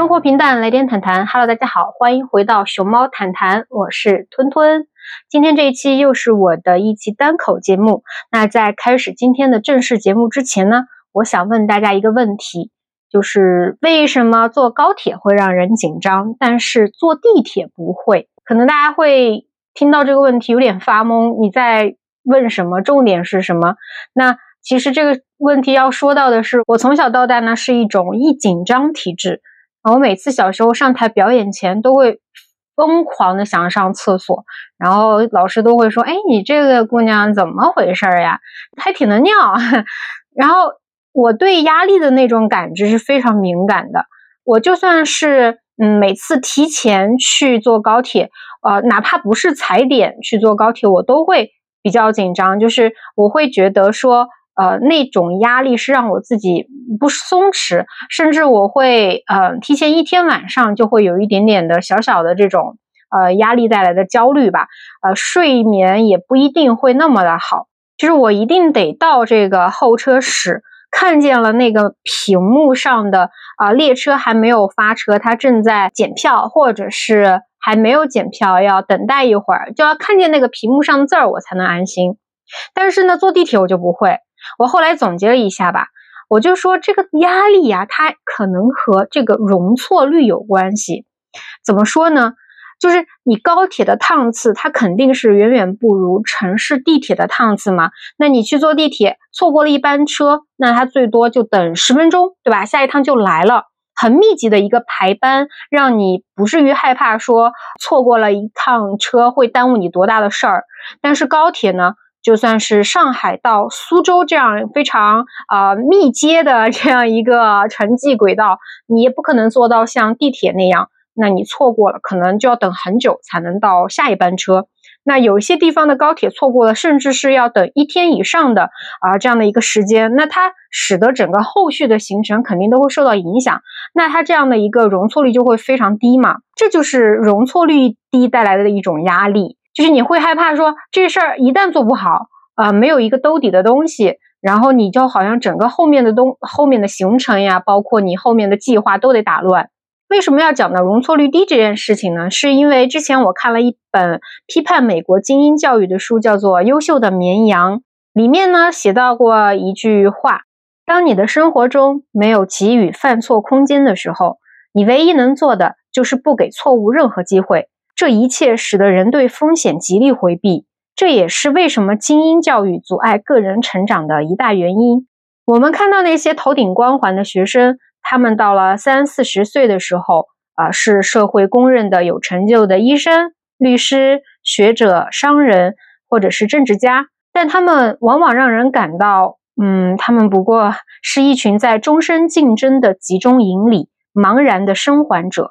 生活平淡，来点谈谈。Hello，大家好，欢迎回到熊猫谈谈，我是吞吞。今天这一期又是我的一期单口节目。那在开始今天的正式节目之前呢，我想问大家一个问题，就是为什么坐高铁会让人紧张，但是坐地铁不会？可能大家会听到这个问题有点发懵，你在问什么？重点是什么？那其实这个问题要说到的是，我从小到大呢是一种易紧张体质。我每次小时候上台表演前都会疯狂的想上厕所，然后老师都会说：“哎，你这个姑娘怎么回事呀？还挺能尿。”然后我对压力的那种感知是非常敏感的。我就算是嗯，每次提前去坐高铁，呃，哪怕不是踩点去坐高铁，我都会比较紧张，就是我会觉得说。呃，那种压力是让我自己不松弛，甚至我会呃提前一天晚上就会有一点点的小小的这种呃压力带来的焦虑吧，呃睡眠也不一定会那么的好。就是我一定得到这个候车室，看见了那个屏幕上的啊列车还没有发车，它正在检票，或者是还没有检票，要等待一会儿，就要看见那个屏幕上的字儿，我才能安心。但是呢，坐地铁我就不会。我后来总结了一下吧，我就说这个压力呀，它可能和这个容错率有关系。怎么说呢？就是你高铁的趟次，它肯定是远远不如城市地铁的趟次嘛。那你去坐地铁，错过了一班车，那它最多就等十分钟，对吧？下一趟就来了，很密集的一个排班，让你不至于害怕说错过了一趟车会耽误你多大的事儿。但是高铁呢？就算是上海到苏州这样非常啊密接的这样一个城际轨道，你也不可能做到像地铁那样。那你错过了，可能就要等很久才能到下一班车。那有一些地方的高铁错过了，甚至是要等一天以上的啊这样的一个时间。那它使得整个后续的行程肯定都会受到影响。那它这样的一个容错率就会非常低嘛？这就是容错率低带来的一种压力。就是你会害怕说这事儿一旦做不好，啊，没有一个兜底的东西，然后你就好像整个后面的东后面的行程呀，包括你后面的计划都得打乱。为什么要讲到容错率低这件事情呢？是因为之前我看了一本批判美国精英教育的书，叫做《优秀的绵羊》，里面呢写到过一句话：当你的生活中没有给予犯错空间的时候，你唯一能做的就是不给错误任何机会。这一切使得人对风险极力回避，这也是为什么精英教育阻碍个人成长的一大原因。我们看到那些头顶光环的学生，他们到了三四十岁的时候，啊，是社会公认的有成就的医生、律师、学者、商人，或者是政治家，但他们往往让人感到，嗯，他们不过是一群在终身竞争的集中营里茫然的生还者。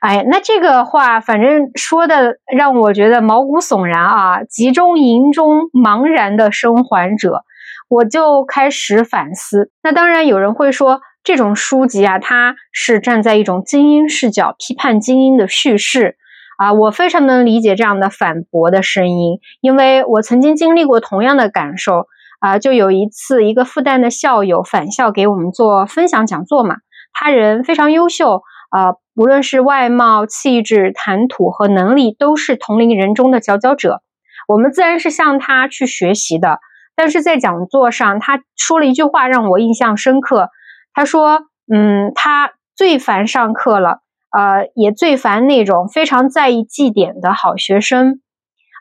哎，那这个话反正说的让我觉得毛骨悚然啊！集中营中茫然的生还者，我就开始反思。那当然有人会说，这种书籍啊，它是站在一种精英视角批判精英的叙事啊，我非常能理解这样的反驳的声音，因为我曾经经历过同样的感受啊。就有一次，一个复旦的校友返校给我们做分享讲座嘛，他人非常优秀。啊，无论是外貌、气质、谈吐和能力，都是同龄人中的佼佼者。我们自然是向他去学习的。但是在讲座上，他说了一句话让我印象深刻。他说：“嗯，他最烦上课了，呃，也最烦那种非常在意绩点的好学生。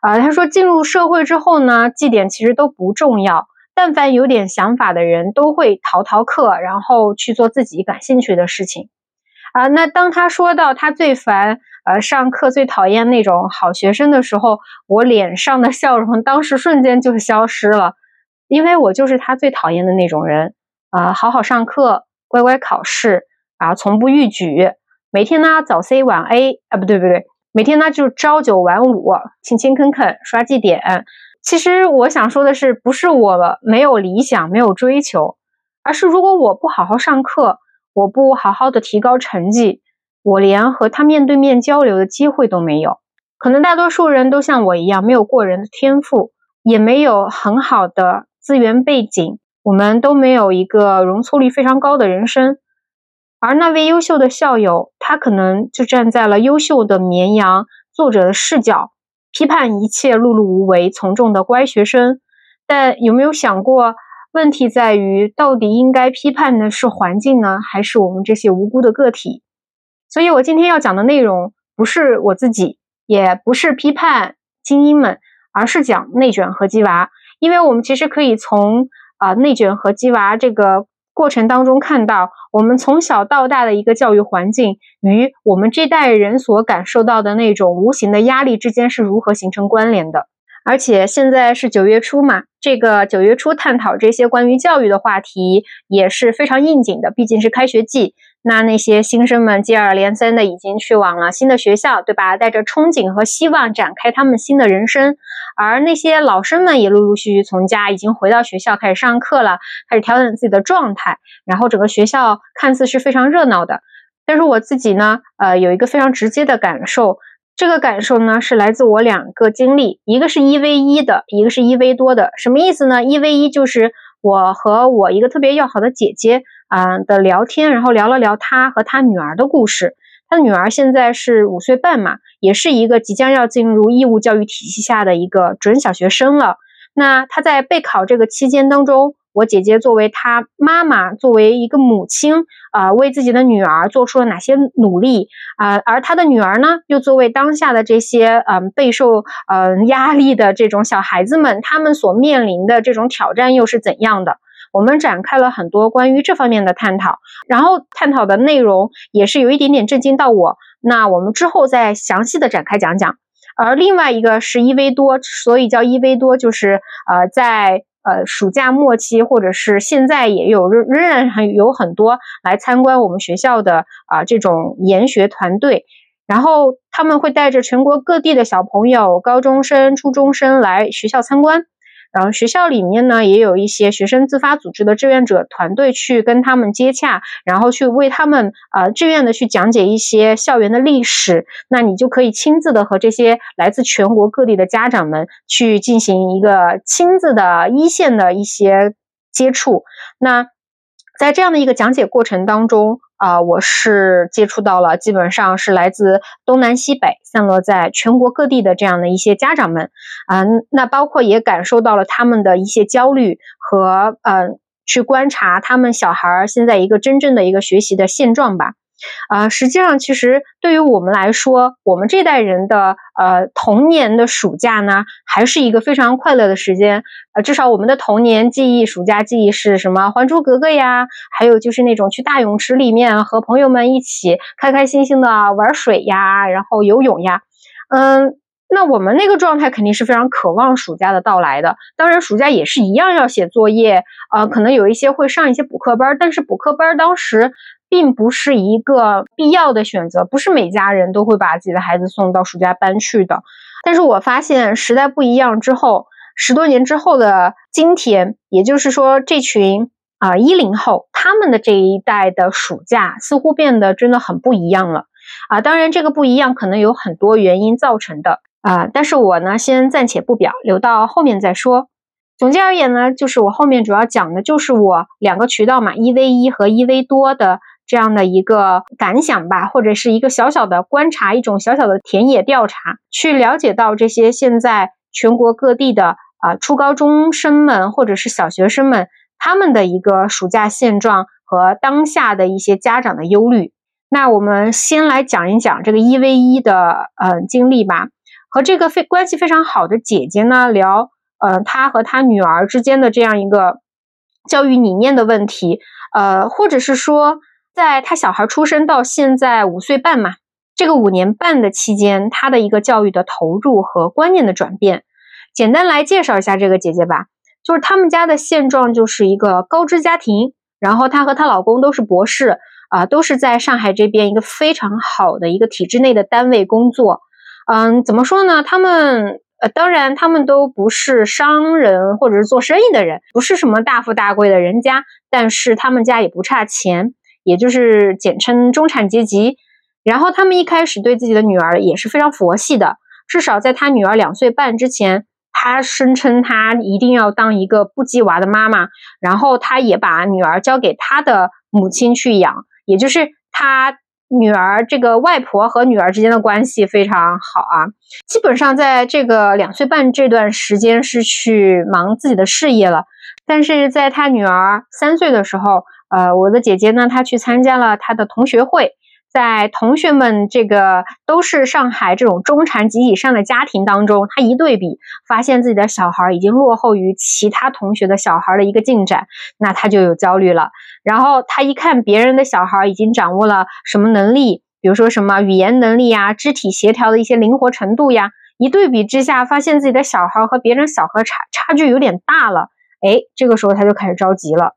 啊，他说进入社会之后呢，绩点其实都不重要。但凡有点想法的人，都会逃逃课，然后去做自己感兴趣的事情。”啊，那当他说到他最烦呃上课最讨厌那种好学生的时候，我脸上的笑容当时瞬间就消失了，因为我就是他最讨厌的那种人啊，好好上课，乖乖考试啊，从不逾矩，每天呢早 C 晚 A 啊，不对不对，每天呢就朝九晚五，勤勤恳恳刷绩点。其实我想说的是，不是我没有理想没有追求，而是如果我不好好上课。我不好好的提高成绩，我连和他面对面交流的机会都没有。可能大多数人都像我一样，没有过人的天赋，也没有很好的资源背景，我们都没有一个容错率非常高的人生。而那位优秀的校友，他可能就站在了优秀的绵羊作者的视角，批判一切碌碌无为、从众的乖学生。但有没有想过，问题在于到底应该批判的是环境呢，还是我们这些无辜的个体？所以我今天要讲的内容，不是我自己，也不是批判精英们，而是讲内卷和鸡娃。因为我们其实可以从啊内卷和鸡娃这个过程当中看到，我们从小到大的一个教育环境与我们这代人所感受到的那种无形的压力之间是如何形成关联的。而且现在是九月初嘛，这个九月初探讨这些关于教育的话题也是非常应景的，毕竟是开学季。那那些新生们接二连三的已经去往了新的学校，对吧？带着憧憬和希望展开他们新的人生。而那些老生们也陆陆续续从家已经回到学校开始上课了，开始调整自己的状态。然后整个学校看似是非常热闹的，但是我自己呢，呃，有一个非常直接的感受。这个感受呢，是来自我两个经历，一个是一 v 一的，一个是一 v 多的。什么意思呢？一 v 一就是我和我一个特别要好的姐姐啊的聊天，然后聊了聊她和她女儿的故事。她的女儿现在是五岁半嘛，也是一个即将要进入义务教育体系下的一个准小学生了。那她在备考这个期间当中。我姐姐作为她妈妈，作为一个母亲，啊，为自己的女儿做出了哪些努力啊？而她的女儿呢，又作为当下的这些嗯备受嗯压力的这种小孩子们，他们所面临的这种挑战又是怎样的？我们展开了很多关于这方面的探讨，然后探讨的内容也是有一点点震惊到我。那我们之后再详细的展开讲讲。而另外一个是一 v 多，所以叫一 v 多，就是呃在。呃，暑假末期，或者是现在也有仍仍然很有很多来参观我们学校的啊这种研学团队，然后他们会带着全国各地的小朋友、高中生、初中生来学校参观。然后学校里面呢，也有一些学生自发组织的志愿者团队去跟他们接洽，然后去为他们呃志愿的去讲解一些校园的历史。那你就可以亲自的和这些来自全国各地的家长们去进行一个亲自的一线的一些接触。那在这样的一个讲解过程当中。啊，我是接触到了，基本上是来自东南西北，散落在全国各地的这样的一些家长们，啊，那包括也感受到了他们的一些焦虑和，嗯，去观察他们小孩现在一个真正的一个学习的现状吧。啊，实际上，其实对于我们来说，我们这代人的呃童年的暑假呢，还是一个非常快乐的时间。呃，至少我们的童年记忆、暑假记忆是什么？《还珠格格》呀，还有就是那种去大泳池里面和朋友们一起开开心心的玩水呀，然后游泳呀。嗯，那我们那个状态肯定是非常渴望暑假的到来的。当然，暑假也是一样要写作业，呃，可能有一些会上一些补课班，但是补课班当时。并不是一个必要的选择，不是每家人都会把自己的孩子送到暑假班去的。但是我发现时代不一样之后，十多年之后的今天，也就是说这群啊一零后他们的这一代的暑假似乎变得真的很不一样了啊。当然，这个不一样可能有很多原因造成的啊。但是我呢，先暂且不表，留到后面再说。总结而言呢，就是我后面主要讲的就是我两个渠道嘛，一 v 一和一 v 多的。这样的一个感想吧，或者是一个小小的观察，一种小小的田野调查，去了解到这些现在全国各地的啊初高中生们或者是小学生们他们的一个暑假现状和当下的一些家长的忧虑。那我们先来讲一讲这个一 v 一的呃经历吧，和这个非关系非常好的姐姐呢聊，呃，她和她女儿之间的这样一个教育理念的问题，呃，或者是说。在他小孩出生到现在五岁半嘛，这个五年半的期间，他的一个教育的投入和观念的转变，简单来介绍一下这个姐姐吧。就是他们家的现状就是一个高知家庭，然后她和她老公都是博士啊，都是在上海这边一个非常好的一个体制内的单位工作。嗯，怎么说呢？他们呃，当然他们都不是商人或者是做生意的人，不是什么大富大贵的人家，但是他们家也不差钱。也就是简称中产阶级，然后他们一开始对自己的女儿也是非常佛系的，至少在他女儿两岁半之前，他声称他一定要当一个不鸡娃的妈妈，然后他也把女儿交给他的母亲去养，也就是他女儿这个外婆和女儿之间的关系非常好啊。基本上在这个两岁半这段时间是去忙自己的事业了，但是在他女儿三岁的时候，呃，我的姐姐呢，她去参加了她的同学会。在同学们这个都是上海这种中产及以上的家庭当中，她一对比，发现自己的小孩已经落后于其他同学的小孩的一个进展，那他就有焦虑了。然后他一看别人的小孩已经掌握了什么能力，比如说什么语言能力呀、肢体协调的一些灵活程度呀，一对比之下，发现自己的小孩和别人小孩差差距有点大了。哎，这个时候他就开始着急了。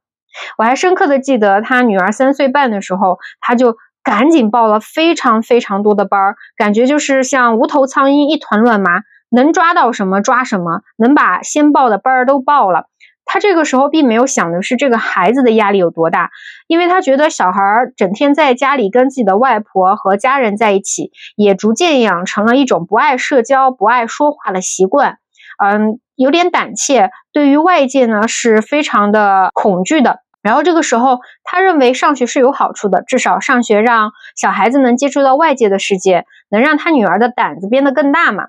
我还深刻的记得他女儿三岁半的时候，他就。赶紧报了非常非常多的班儿，感觉就是像无头苍蝇一团乱麻，能抓到什么抓什么，能把先报的班儿都报了。他这个时候并没有想的是这个孩子的压力有多大，因为他觉得小孩儿整天在家里跟自己的外婆和家人在一起，也逐渐养成了一种不爱社交、不爱说话的习惯。嗯，有点胆怯，对于外界呢是非常的恐惧的。然后这个时候，他认为上学是有好处的，至少上学让小孩子能接触到外界的世界，能让他女儿的胆子变得更大嘛。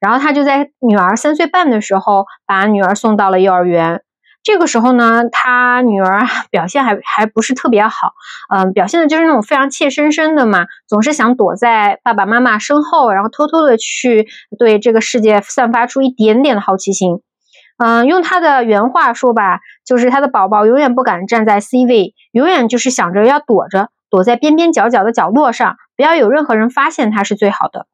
然后他就在女儿三岁半的时候，把女儿送到了幼儿园。这个时候呢，他女儿表现还还不是特别好，嗯，表现的就是那种非常怯生生的嘛，总是想躲在爸爸妈妈身后，然后偷偷的去对这个世界散发出一点点的好奇心。嗯，用他的原话说吧，就是他的宝宝永远不敢站在 C 位，永远就是想着要躲着，躲在边边角角的角落上，不要有任何人发现他是最好的。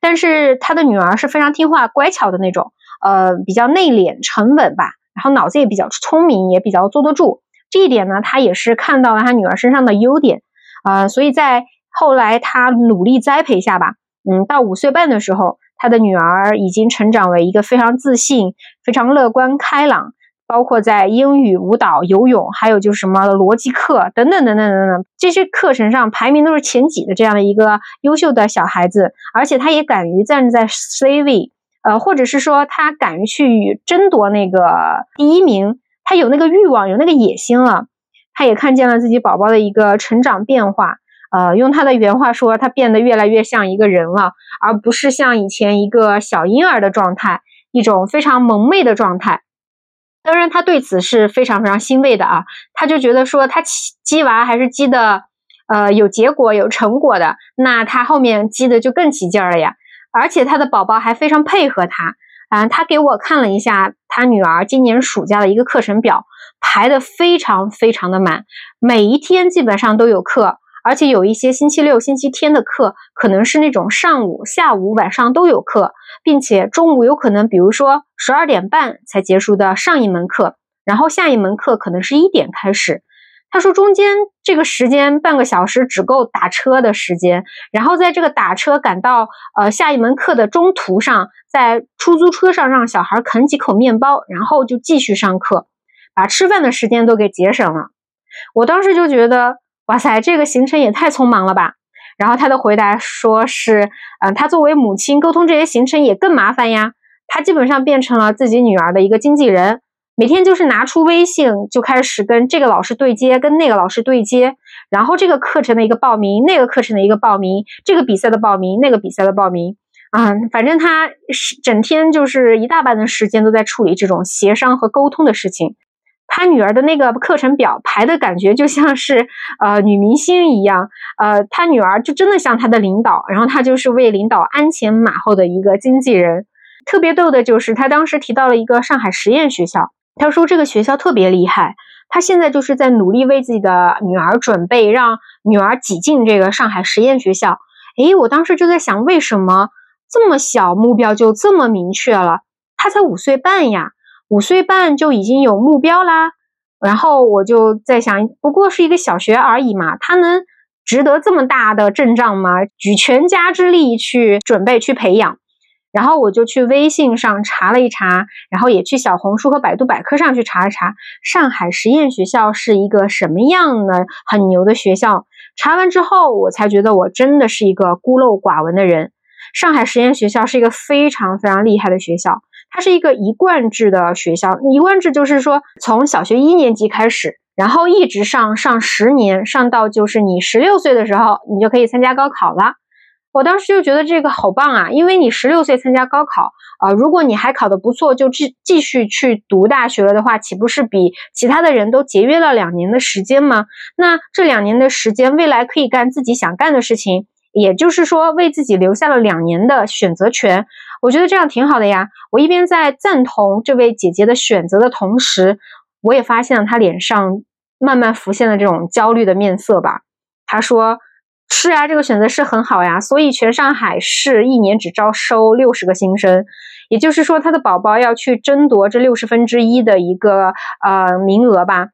但是他的女儿是非常听话、乖巧的那种，呃，比较内敛、沉稳吧，然后脑子也比较聪明，也比较坐得住。这一点呢，他也是看到了他女儿身上的优点，啊，所以在后来他努力栽培下吧，嗯，到五岁半的时候。他的女儿已经成长为一个非常自信、非常乐观开朗，包括在英语、舞蹈、游泳，还有就是什么逻辑课等等等等等等这些课程上排名都是前几的这样的一个优秀的小孩子，而且他也敢于站在 C 位，呃，或者是说他敢于去争夺那个第一名，他有那个欲望，有那个野心了，他也看见了自己宝宝的一个成长变化。呃，用他的原话说，他变得越来越像一个人了，而不是像以前一个小婴儿的状态，一种非常萌妹的状态。当然，他对此是非常非常欣慰的啊，他就觉得说，他鸡娃还是鸡的，呃，有结果有成果的，那他后面鸡的就更起劲儿了呀。而且他的宝宝还非常配合他，啊，他给我看了一下他女儿今年暑假的一个课程表，排的非常非常的满，每一天基本上都有课。而且有一些星期六、星期天的课，可能是那种上午、下午、晚上都有课，并且中午有可能，比如说十二点半才结束的上一门课，然后下一门课可能是一点开始。他说中间这个时间半个小时只够打车的时间，然后在这个打车赶到呃下一门课的中途上，在出租车上让小孩啃几口面包，然后就继续上课，把吃饭的时间都给节省了。我当时就觉得。哇塞，这个行程也太匆忙了吧！然后他的回答说是，嗯，他作为母亲沟通这些行程也更麻烦呀。他基本上变成了自己女儿的一个经纪人，每天就是拿出微信就开始跟这个老师对接，跟那个老师对接，然后这个课程的一个报名，那个课程的一个报名，这个比赛的报名，那个比赛的报名，啊，反正他是整天就是一大半的时间都在处理这种协商和沟通的事情。他女儿的那个课程表排的感觉就像是呃女明星一样，呃，他女儿就真的像他的领导，然后他就是为领导鞍前马后的一个经纪人。特别逗的就是他当时提到了一个上海实验学校，他说这个学校特别厉害，他现在就是在努力为自己的女儿准备，让女儿挤进这个上海实验学校。诶，我当时就在想，为什么这么小目标就这么明确了？他才五岁半呀。五岁半就已经有目标啦，然后我就在想，不过是一个小学而已嘛，他能值得这么大的阵仗吗？举全家之力去准备去培养，然后我就去微信上查了一查，然后也去小红书和百度百科上去查了查，上海实验学校是一个什么样的很牛的学校。查完之后，我才觉得我真的是一个孤陋寡闻的人。上海实验学校是一个非常非常厉害的学校。它是一个一贯制的学校，一贯制就是说，从小学一年级开始，然后一直上上十年，上到就是你十六岁的时候，你就可以参加高考了。我当时就觉得这个好棒啊，因为你十六岁参加高考啊，如果你还考得不错，就继继续去读大学了的话，岂不是比其他的人都节约了两年的时间吗？那这两年的时间，未来可以干自己想干的事情，也就是说，为自己留下了两年的选择权。我觉得这样挺好的呀。我一边在赞同这位姐姐的选择的同时，我也发现了她脸上慢慢浮现了这种焦虑的面色吧。她说。是啊，这个选择是很好呀。所以全上海市一年只招收六十个新生，也就是说他的宝宝要去争夺这六十分之一的一个呃名额吧。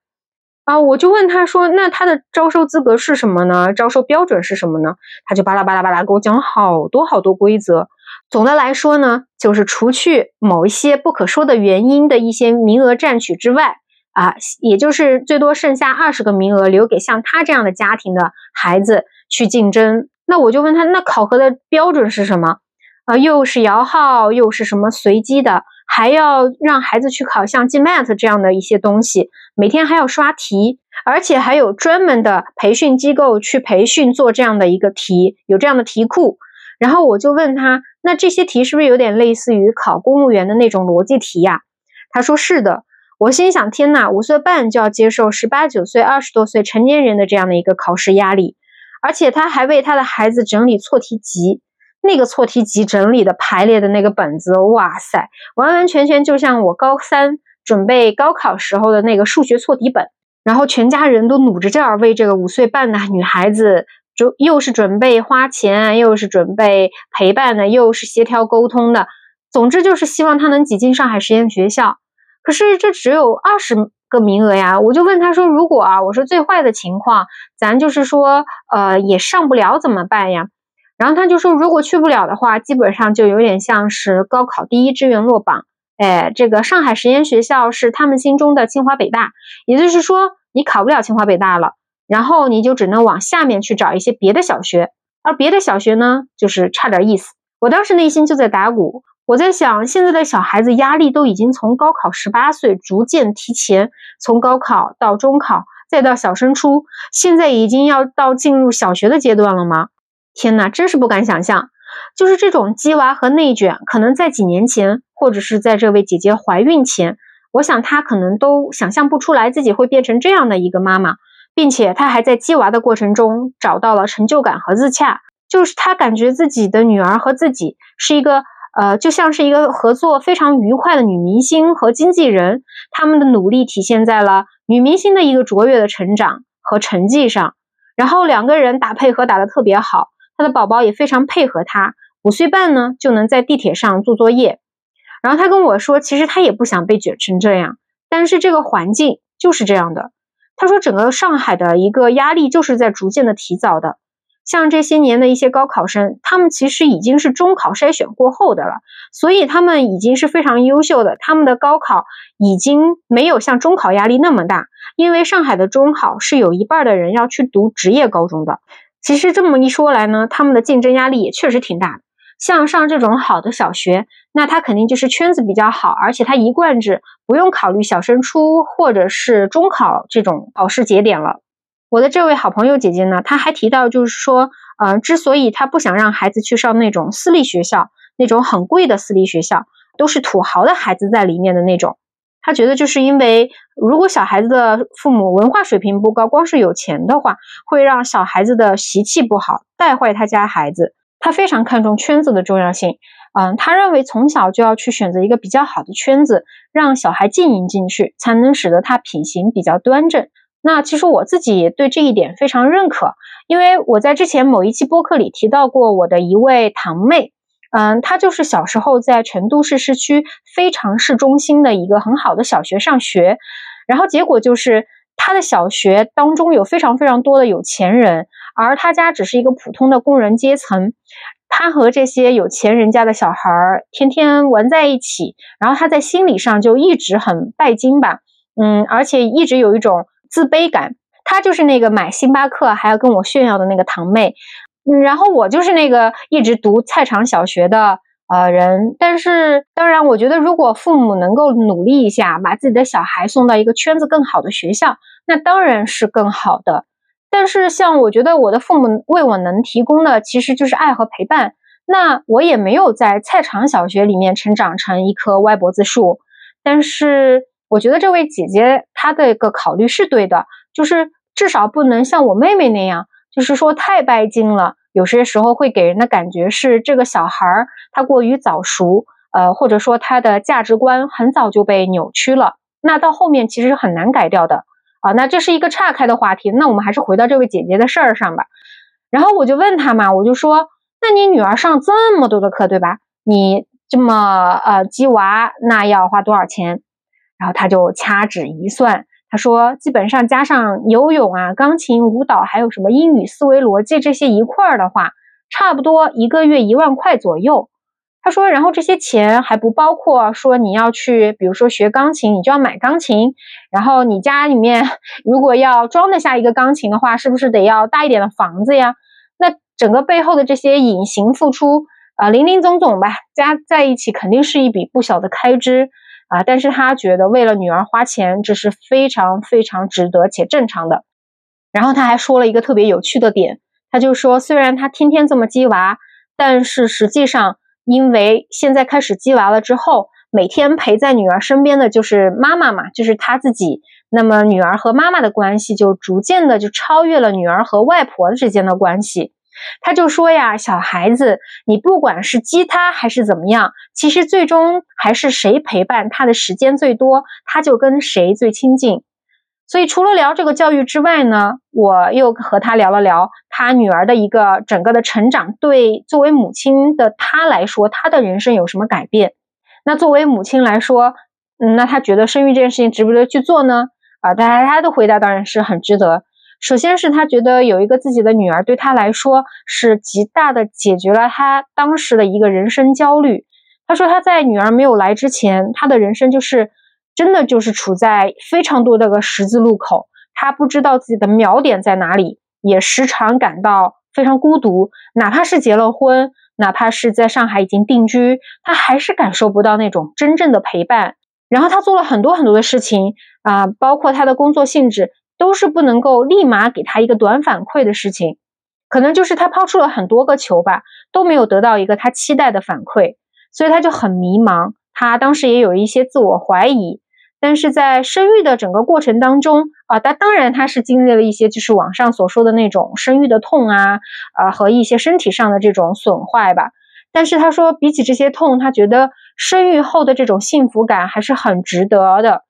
啊，我就问他说，那他的招收资格是什么呢？招收标准是什么呢？他就巴拉巴拉巴拉给我讲好多好多规则。总的来说呢，就是除去某一些不可说的原因的一些名额占取之外，啊，也就是最多剩下二十个名额留给像他这样的家庭的孩子。去竞争，那我就问他，那考核的标准是什么？啊，又是摇号，又是什么随机的，还要让孩子去考像 GMAT 这样的一些东西，每天还要刷题，而且还有专门的培训机构去培训做这样的一个题，有这样的题库。然后我就问他，那这些题是不是有点类似于考公务员的那种逻辑题呀？他说是的。我心想，天呐，五岁半就要接受十八九岁、二十多岁成年人的这样的一个考试压力。而且他还为他的孩子整理错题集，那个错题集整理的排列的那个本子，哇塞，完完全全就像我高三准备高考时候的那个数学错题本。然后全家人都努着劲儿为这个五岁半的女孩子，就又是准备花钱，又是准备陪伴的，又是协调沟通的，总之就是希望她能挤进上海实验学校。可是这只有二十。个名额呀，我就问他说：“如果啊，我说最坏的情况，咱就是说，呃，也上不了怎么办呀？”然后他就说：“如果去不了的话，基本上就有点像是高考第一志愿落榜。哎，这个上海实验学校是他们心中的清华北大，也就是说，你考不了清华北大了，然后你就只能往下面去找一些别的小学，而别的小学呢，就是差点意思。我当时内心就在打鼓。”我在想，现在的小孩子压力都已经从高考十八岁逐渐提前，从高考到中考，再到小升初，现在已经要到进入小学的阶段了吗？天哪，真是不敢想象！就是这种鸡娃和内卷，可能在几年前，或者是在这位姐姐怀孕前，我想她可能都想象不出来自己会变成这样的一个妈妈，并且她还在鸡娃的过程中找到了成就感和自洽，就是她感觉自己的女儿和自己是一个。呃，就像是一个合作非常愉快的女明星和经纪人，他们的努力体现在了女明星的一个卓越的成长和成绩上。然后两个人打配合打得特别好，她的宝宝也非常配合她。五岁半呢，就能在地铁上做作业。然后他跟我说，其实他也不想被卷成这样，但是这个环境就是这样的。他说，整个上海的一个压力就是在逐渐的提早的。像这些年的一些高考生，他们其实已经是中考筛选过后的了，所以他们已经是非常优秀的。他们的高考已经没有像中考压力那么大，因为上海的中考是有一半的人要去读职业高中的。其实这么一说来呢，他们的竞争压力也确实挺大的。像上这种好的小学，那他肯定就是圈子比较好，而且他一贯制，不用考虑小升初或者是中考这种考试节点了。我的这位好朋友姐姐呢，她还提到，就是说，呃，之所以她不想让孩子去上那种私立学校，那种很贵的私立学校，都是土豪的孩子在里面的那种，她觉得就是因为，如果小孩子的父母文化水平不高，光是有钱的话，会让小孩子的习气不好，带坏他家孩子。她非常看重圈子的重要性，嗯，她认为从小就要去选择一个比较好的圈子，让小孩浸淫进去，才能使得他品行比较端正。那其实我自己对这一点非常认可，因为我在之前某一期播客里提到过我的一位堂妹，嗯，她就是小时候在成都市市区非常市中心的一个很好的小学上学，然后结果就是她的小学当中有非常非常多的有钱人，而她家只是一个普通的工人阶层，她和这些有钱人家的小孩儿天天玩在一起，然后她在心理上就一直很拜金吧，嗯，而且一直有一种。自卑感，她就是那个买星巴克还要跟我炫耀的那个堂妹，嗯，然后我就是那个一直读菜场小学的呃人。但是当然，我觉得如果父母能够努力一下，把自己的小孩送到一个圈子更好的学校，那当然是更好的。但是像我觉得我的父母为我能提供的其实就是爱和陪伴。那我也没有在菜场小学里面成长成一棵歪脖子树。但是我觉得这位姐姐她的一个考虑是对的，就是至少不能像我妹妹那样，就是说太拜金了。有些时候会给人的感觉是这个小孩儿他过于早熟，呃，或者说他的价值观很早就被扭曲了。那到后面其实很难改掉的。啊，那这是一个岔开的话题，那我们还是回到这位姐姐的事儿上吧。然后我就问她嘛，我就说，那你女儿上这么多的课，对吧？你这么呃鸡娃，那要花多少钱？然后他就掐指一算，他说，基本上加上游泳啊、钢琴、舞蹈，还有什么英语、思维逻辑这些一块儿的话，差不多一个月一万块左右。他说，然后这些钱还不包括说你要去，比如说学钢琴，你就要买钢琴。然后你家里面 如果要装得下一个钢琴的话，是不是得要大一点的房子呀？那整个背后的这些隐形付出啊，零零总总吧，加在一起肯定是一笔不小的开支啊。但是他觉得为了女儿花钱，这是非常非常值得且正常的。然后他还说了一个特别有趣的点，他就说，虽然他天天这么鸡娃，但是实际上。因为现在开始鸡娃了之后，每天陪在女儿身边的就是妈妈嘛，就是他自己。那么女儿和妈妈的关系就逐渐的就超越了女儿和外婆之间的关系。他就说呀，小孩子，你不管是激他还是怎么样，其实最终还是谁陪伴他的时间最多，他就跟谁最亲近。所以除了聊这个教育之外呢，我又和他聊了聊他女儿的一个整个的成长，对作为母亲的他来说，他的人生有什么改变？那作为母亲来说，嗯，那他觉得生育这件事情值不值得去做呢？啊，大家他的回答当然是很值得。首先是他觉得有一个自己的女儿对他来说是极大的解决了他当时的一个人生焦虑。他说他在女儿没有来之前，他的人生就是。真的就是处在非常多的个十字路口，他不知道自己的锚点在哪里，也时常感到非常孤独。哪怕是结了婚，哪怕是在上海已经定居，他还是感受不到那种真正的陪伴。然后他做了很多很多的事情啊，包括他的工作性质，都是不能够立马给他一个短反馈的事情。可能就是他抛出了很多个球吧，都没有得到一个他期待的反馈，所以他就很迷茫。他当时也有一些自我怀疑。但是在生育的整个过程当中啊，他当然他是经历了一些就是网上所说的那种生育的痛啊，啊和一些身体上的这种损坏吧。但是他说比起这些痛，他觉得生育后的这种幸福感还是很值得的，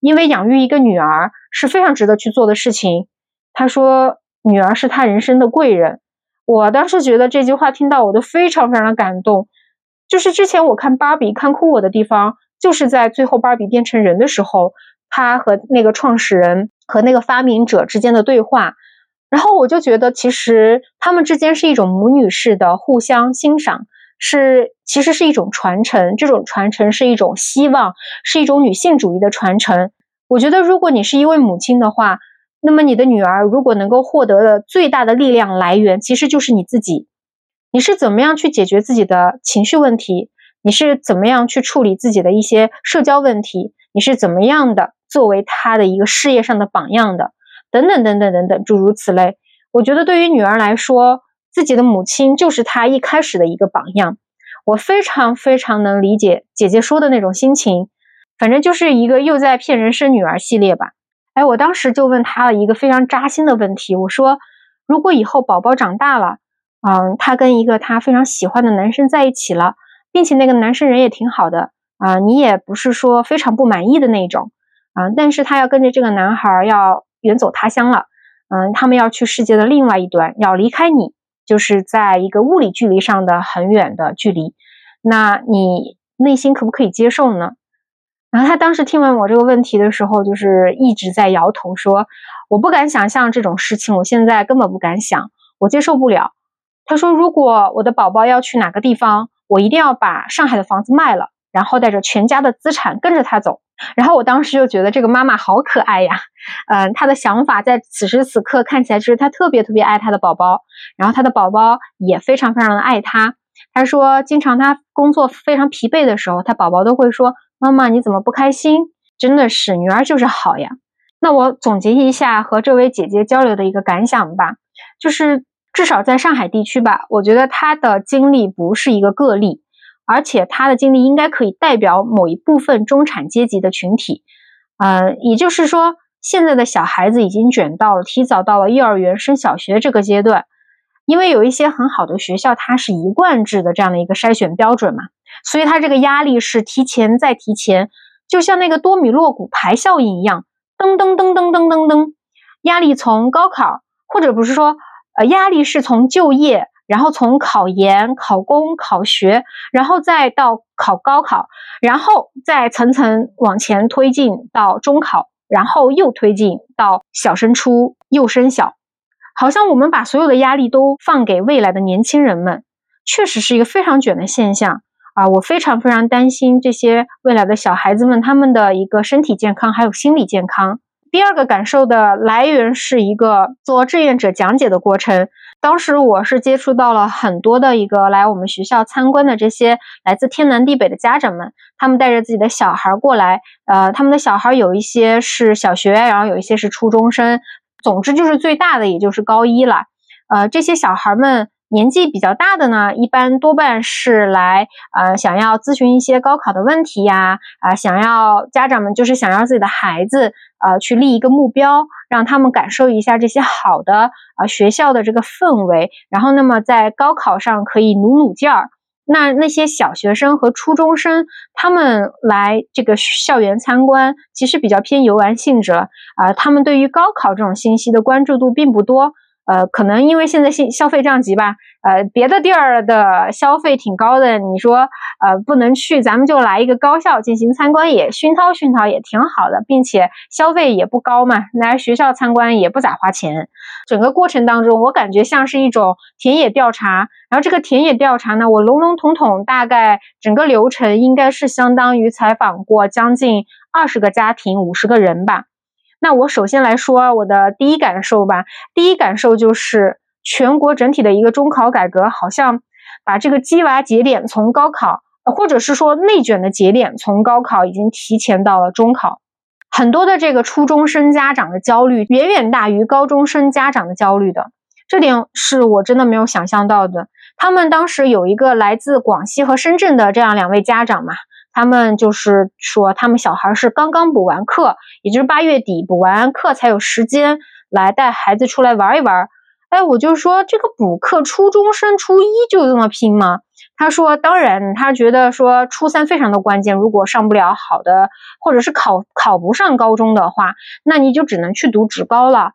因为养育一个女儿是非常值得去做的事情。他说女儿是他人生的贵人。我当时觉得这句话听到我都非常非常的感动。就是之前我看芭比看哭我的地方。就是在最后芭比变成人的时候，他和那个创始人和那个发明者之间的对话，然后我就觉得其实他们之间是一种母女式的互相欣赏，是其实是一种传承，这种传承是一种希望，是一种女性主义的传承。我觉得如果你是一位母亲的话，那么你的女儿如果能够获得的最大的力量来源，其实就是你自己。你是怎么样去解决自己的情绪问题？你是怎么样去处理自己的一些社交问题？你是怎么样的作为她的一个事业上的榜样的？等等等等等等，诸如此类。我觉得对于女儿来说，自己的母亲就是他一开始的一个榜样。我非常非常能理解姐姐说的那种心情。反正就是一个又在骗人生女儿系列吧。哎，我当时就问她了一个非常扎心的问题，我说：如果以后宝宝长大了，嗯，他跟一个他非常喜欢的男生在一起了。并且那个男生人也挺好的啊，你也不是说非常不满意的那种啊，但是他要跟着这个男孩要远走他乡了，嗯，他们要去世界的另外一端，要离开你，就是在一个物理距离上的很远的距离，那你内心可不可以接受呢？然后他当时听完我这个问题的时候，就是一直在摇头说，我不敢想象这种事情，我现在根本不敢想，我接受不了。他说，如果我的宝宝要去哪个地方。我一定要把上海的房子卖了，然后带着全家的资产跟着他走。然后我当时就觉得这个妈妈好可爱呀，嗯，她的想法在此时此刻看起来就是她特别特别爱她的宝宝，然后她的宝宝也非常非常的爱她。她说，经常她工作非常疲惫的时候，她宝宝都会说：“妈妈，你怎么不开心？”真的是女儿就是好呀。那我总结一下和这位姐姐交流的一个感想吧，就是至少在上海地区吧，我觉得她的经历不是一个个例，而且他的经历应该可以代表某一部分中产阶级的群体。呃，也就是说，现在的小孩子已经卷到了提早到了幼儿园升小学这个阶段，因为有一些很好的学校，它是一贯制的这样的一个筛选标准嘛，所以他这个压力是提前再提前，就像那个多米诺骨牌效应一样，噔噔噔噔噔噔噔，压力从高考，或者不是说，呃，压力是从就业。然后从考研、考公、考学，然后再到考高考，然后再层层往前推进到中考，然后又推进到小升初、幼升小，好像我们把所有的压力都放给未来的年轻人们，确实是一个非常卷的现象啊！我非常非常担心这些未来的小孩子们他们的一个身体健康还有心理健康。第二个感受的来源是一个做志愿者讲解的过程。当时我是接触到了很多的一个来我们学校参观的这些来自天南地北的家长们，他们带着自己的小孩过来，呃，他们的小孩有一些是小学，然后有一些是初中生，总之就是最大的也就是高一了，呃，这些小孩们。年纪比较大的呢，一般多半是来呃想要咨询一些高考的问题呀，啊想要家长们就是想要自己的孩子呃去立一个目标，让他们感受一下这些好的啊学校的这个氛围，然后那么在高考上可以努努劲儿。那那些小学生和初中生他们来这个校园参观，其实比较偏游玩性质了啊，他们对于高考这种信息的关注度并不多。呃，可能因为现在消消费降级吧，呃，别的地儿的消费挺高的，你说呃不能去，咱们就来一个高校进行参观，也熏陶熏陶也挺好的，并且消费也不高嘛，来学校参观也不咋花钱。整个过程当中，我感觉像是一种田野调查，然后这个田野调查呢，我笼笼统统大概整个流程应该是相当于采访过将近二十个家庭，五十个人吧。那我首先来说我的第一感受吧。第一感受就是全国整体的一个中考改革，好像把这个鸡娃节点从高考，或者是说内卷的节点从高考已经提前到了中考。很多的这个初中生家长的焦虑远远大于高中生家长的焦虑的，这点是我真的没有想象到的。他们当时有一个来自广西和深圳的这样两位家长嘛。他们就是说，他们小孩是刚刚补完课，也就是八月底补完课才有时间来带孩子出来玩一玩。哎，我就说这个补课，初中生初一就这么拼吗？他说，当然，他觉得说初三非常的关键，如果上不了好的，或者是考考不上高中的话，那你就只能去读职高了。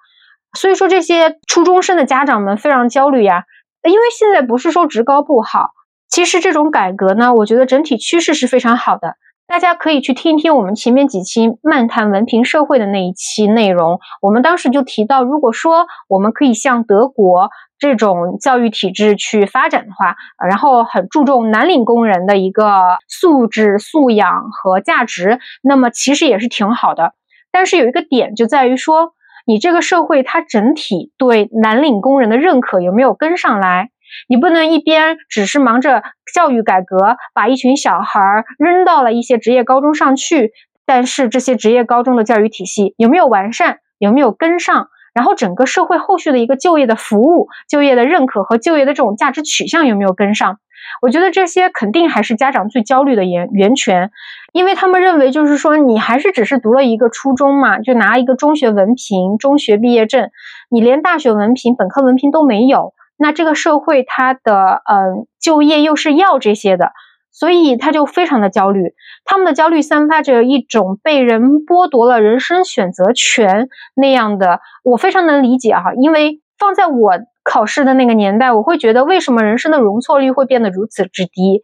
所以说，这些初中生的家长们非常焦虑呀，因为现在不是说职高不好。其实这种改革呢，我觉得整体趋势是非常好的。大家可以去听一听我们前面几期漫谈文凭社会的那一期内容。我们当时就提到，如果说我们可以像德国这种教育体制去发展的话，然后很注重蓝领工人的一个素质、素养和价值，那么其实也是挺好的。但是有一个点就在于说，你这个社会它整体对蓝领工人的认可有没有跟上来？你不能一边只是忙着教育改革，把一群小孩扔到了一些职业高中上去，但是这些职业高中的教育体系有没有完善，有没有跟上？然后整个社会后续的一个就业的服务、就业的认可和就业的这种价值取向有没有跟上？我觉得这些肯定还是家长最焦虑的源源泉，因为他们认为就是说你还是只是读了一个初中嘛，就拿一个中学文凭、中学毕业证，你连大学文凭、本科文凭都没有。那这个社会，它的嗯就业又是要这些的，所以他就非常的焦虑。他们的焦虑散发着一种被人剥夺了人生选择权那样的，我非常能理解哈。因为放在我考试的那个年代，我会觉得为什么人生的容错率会变得如此之低？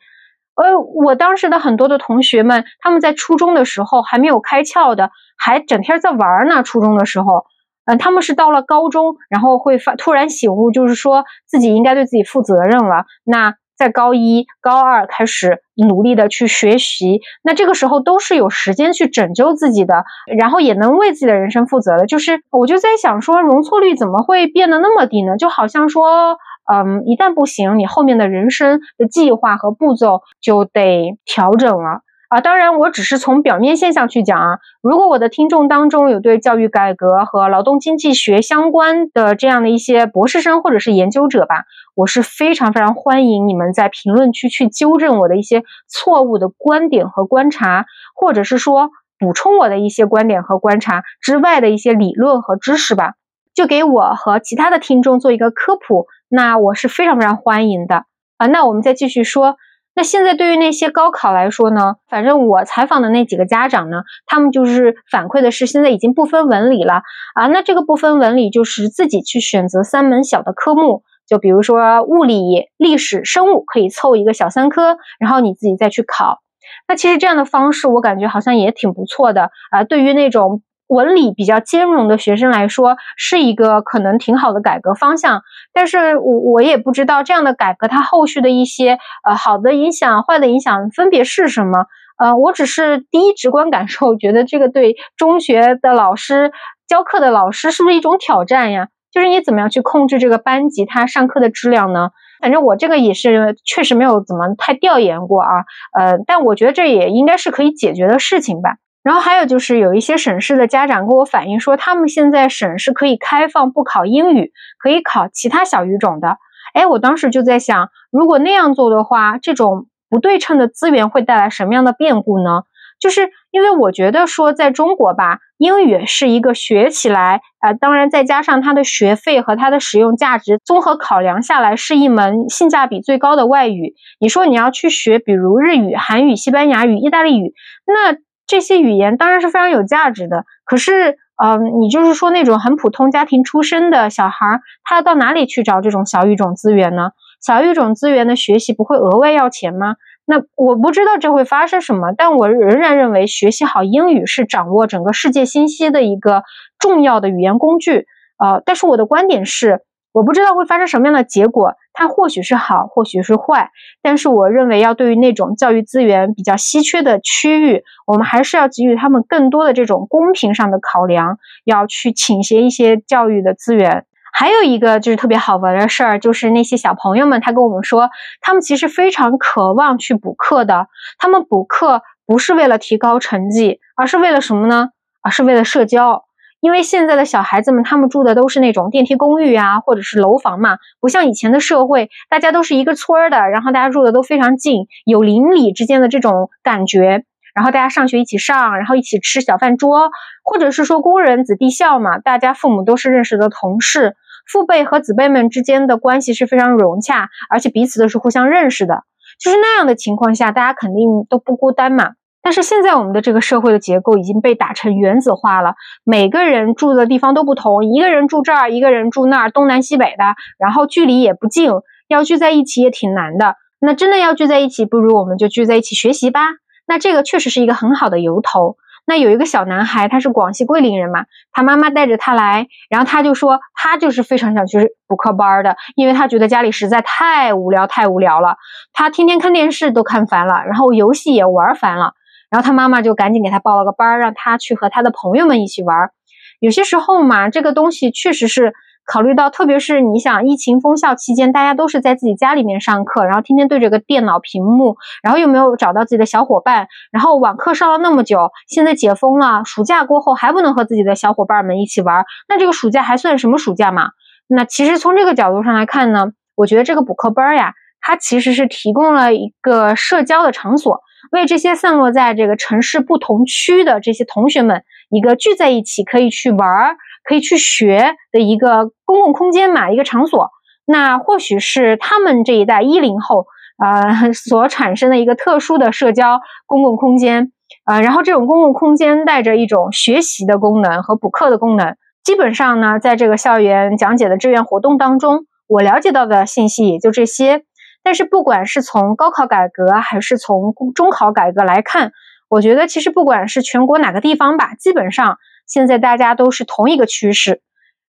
呃，我当时的很多的同学们，他们在初中的时候还没有开窍的，还整天在玩呢。初中的时候。嗯，他们是到了高中，然后会发突然醒悟，就是说自己应该对自己负责任了。那在高一、高二开始努力的去学习，那这个时候都是有时间去拯救自己的，然后也能为自己的人生负责的。就是我就在想说，容错率怎么会变得那么低呢？就好像说，嗯，一旦不行，你后面的人生的计划和步骤就得调整了。啊，当然，我只是从表面现象去讲啊。如果我的听众当中有对教育改革和劳动经济学相关的这样的一些博士生或者是研究者吧，我是非常非常欢迎你们在评论区去纠正我的一些错误的观点和观察，或者是说补充我的一些观点和观察之外的一些理论和知识吧，就给我和其他的听众做一个科普，那我是非常非常欢迎的啊。那我们再继续说。那现在对于那些高考来说呢，反正我采访的那几个家长呢，他们就是反馈的是现在已经不分文理了啊。那这个不分文理就是自己去选择三门小的科目，就比如说物理、历史、生物可以凑一个小三科，然后你自己再去考。那其实这样的方式我感觉好像也挺不错的啊。对于那种。文理比较兼容的学生来说，是一个可能挺好的改革方向。但是我我也不知道这样的改革它后续的一些呃好的影响、坏的影响分别是什么。呃，我只是第一直观感受，觉得这个对中学的老师教课的老师是不是一种挑战呀？就是你怎么样去控制这个班级他上课的质量呢？反正我这个也是确实没有怎么太调研过啊。呃，但我觉得这也应该是可以解决的事情吧。然后还有就是有一些省市的家长跟我反映说，他们现在省是可以开放不考英语，可以考其他小语种的。哎，我当时就在想，如果那样做的话，这种不对称的资源会带来什么样的变故呢？就是因为我觉得说，在中国吧，英语是一个学起来，呃，当然再加上它的学费和它的使用价值，综合考量下来是一门性价比最高的外语。你说你要去学，比如日语、韩语、西班牙语、意大利语，那。这些语言当然是非常有价值的，可是，嗯，你就是说那种很普通家庭出身的小孩，他要到哪里去找这种小语种资源呢？小语种资源的学习不会额外要钱吗？那我不知道这会发生什么，但我仍然认为学习好英语是掌握整个世界信息的一个重要的语言工具。呃，但是我的观点是。我不知道会发生什么样的结果，它或许是好，或许是坏。但是我认为，要对于那种教育资源比较稀缺的区域，我们还是要给予他们更多的这种公平上的考量，要去倾斜一些教育的资源。还有一个就是特别好玩的事儿，就是那些小朋友们，他跟我们说，他们其实非常渴望去补课的。他们补课不是为了提高成绩，而是为了什么呢？而是为了社交。因为现在的小孩子们，他们住的都是那种电梯公寓啊，或者是楼房嘛，不像以前的社会，大家都是一个村儿的，然后大家住的都非常近，有邻里之间的这种感觉，然后大家上学一起上，然后一起吃小饭桌，或者是说工人子弟校嘛，大家父母都是认识的同事，父辈和子辈们之间的关系是非常融洽，而且彼此都是互相认识的，就是那样的情况下，大家肯定都不孤单嘛。但是现在我们的这个社会的结构已经被打成原子化了，每个人住的地方都不同，一个人住这儿，一个人住那儿，东南西北的，然后距离也不近，要聚在一起也挺难的。那真的要聚在一起，不如我们就聚在一起学习吧。那这个确实是一个很好的由头。那有一个小男孩，他是广西桂林人嘛，他妈妈带着他来，然后他就说他就是非常想去补课班的，因为他觉得家里实在太无聊，太无聊了，他天天看电视都看烦了，然后游戏也玩烦了。然后他妈妈就赶紧给他报了个班儿，让他去和他的朋友们一起玩。有些时候嘛，这个东西确实是考虑到，特别是你想疫情封校期间，大家都是在自己家里面上课，然后天天对着个电脑屏幕，然后又没有找到自己的小伙伴，然后网课上了那么久，现在解封了，暑假过后还不能和自己的小伙伴们一起玩，那这个暑假还算什么暑假嘛？那其实从这个角度上来看呢，我觉得这个补课班呀，它其实是提供了一个社交的场所。为这些散落在这个城市不同区的这些同学们一个聚在一起可以去玩儿、可以去学的一个公共空间嘛，一个场所。那或许是他们这一代一零后啊所产生的一个特殊的社交公共空间啊。然后这种公共空间带着一种学习的功能和补课的功能。基本上呢，在这个校园讲解的志愿活动当中，我了解到的信息也就这些。但是，不管是从高考改革还是从中考改革来看，我觉得其实不管是全国哪个地方吧，基本上现在大家都是同一个趋势。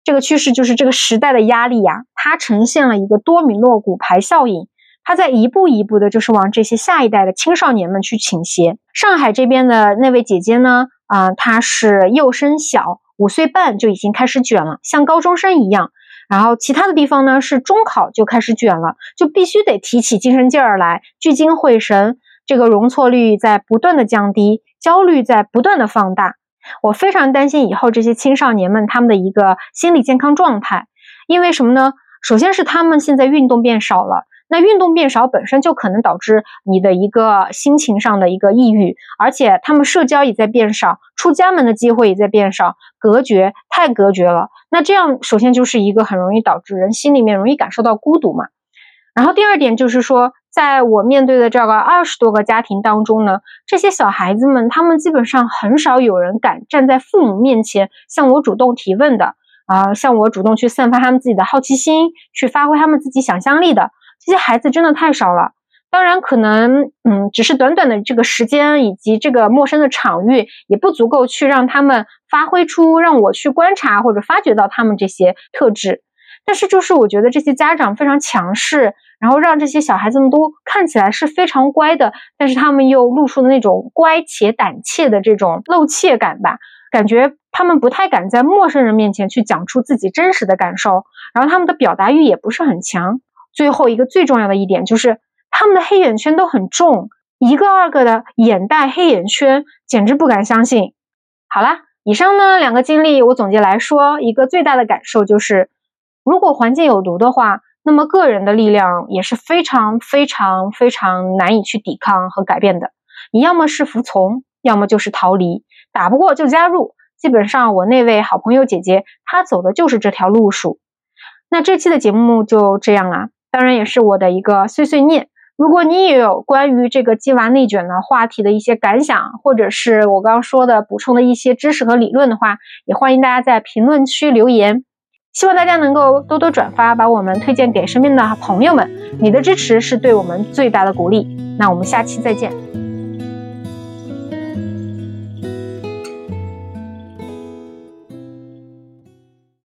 这个趋势就是这个时代的压力呀，它呈现了一个多米诺骨牌效应，它在一步一步的，就是往这些下一代的青少年们去倾斜。上海这边的那位姐姐呢，啊，她是幼升小，五岁半就已经开始卷了，像高中生一样。然后其他的地方呢是中考就开始卷了，就必须得提起精神劲儿来，聚精会神。这个容错率在不断的降低，焦虑在不断的放大。我非常担心以后这些青少年们他们的一个心理健康状态，因为什么呢？首先是他们现在运动变少了。那运动变少本身就可能导致你的一个心情上的一个抑郁，而且他们社交也在变少，出家门的机会也在变少，隔绝太隔绝了。那这样首先就是一个很容易导致人心里面容易感受到孤独嘛。然后第二点就是说，在我面对的这个二十多个家庭当中呢，这些小孩子们他们基本上很少有人敢站在父母面前向我主动提问的啊，向我主动去散发他们自己的好奇心，去发挥他们自己想象力的。这些孩子真的太少了，当然可能，嗯，只是短短的这个时间以及这个陌生的场域，也不足够去让他们发挥出让我去观察或者发掘到他们这些特质。但是就是我觉得这些家长非常强势，然后让这些小孩子们都看起来是非常乖的，但是他们又露出的那种乖且胆怯的这种露怯感吧，感觉他们不太敢在陌生人面前去讲出自己真实的感受，然后他们的表达欲也不是很强。最后一个最重要的一点就是，他们的黑眼圈都很重，一个二个的眼袋黑眼圈，简直不敢相信。好啦，以上呢两个经历，我总结来说，一个最大的感受就是，如果环境有毒的话，那么个人的力量也是非常非常非常难以去抵抗和改变的。你要么是服从，要么就是逃离，打不过就加入。基本上，我那位好朋友姐姐，她走的就是这条路数。那这期的节目就这样啦。当然也是我的一个碎碎念。如果你也有关于这个鸡娃内卷的话题的一些感想，或者是我刚刚说的补充的一些知识和理论的话，也欢迎大家在评论区留言。希望大家能够多多转发，把我们推荐给身边的朋友们。你的支持是对我们最大的鼓励。那我们下期再见。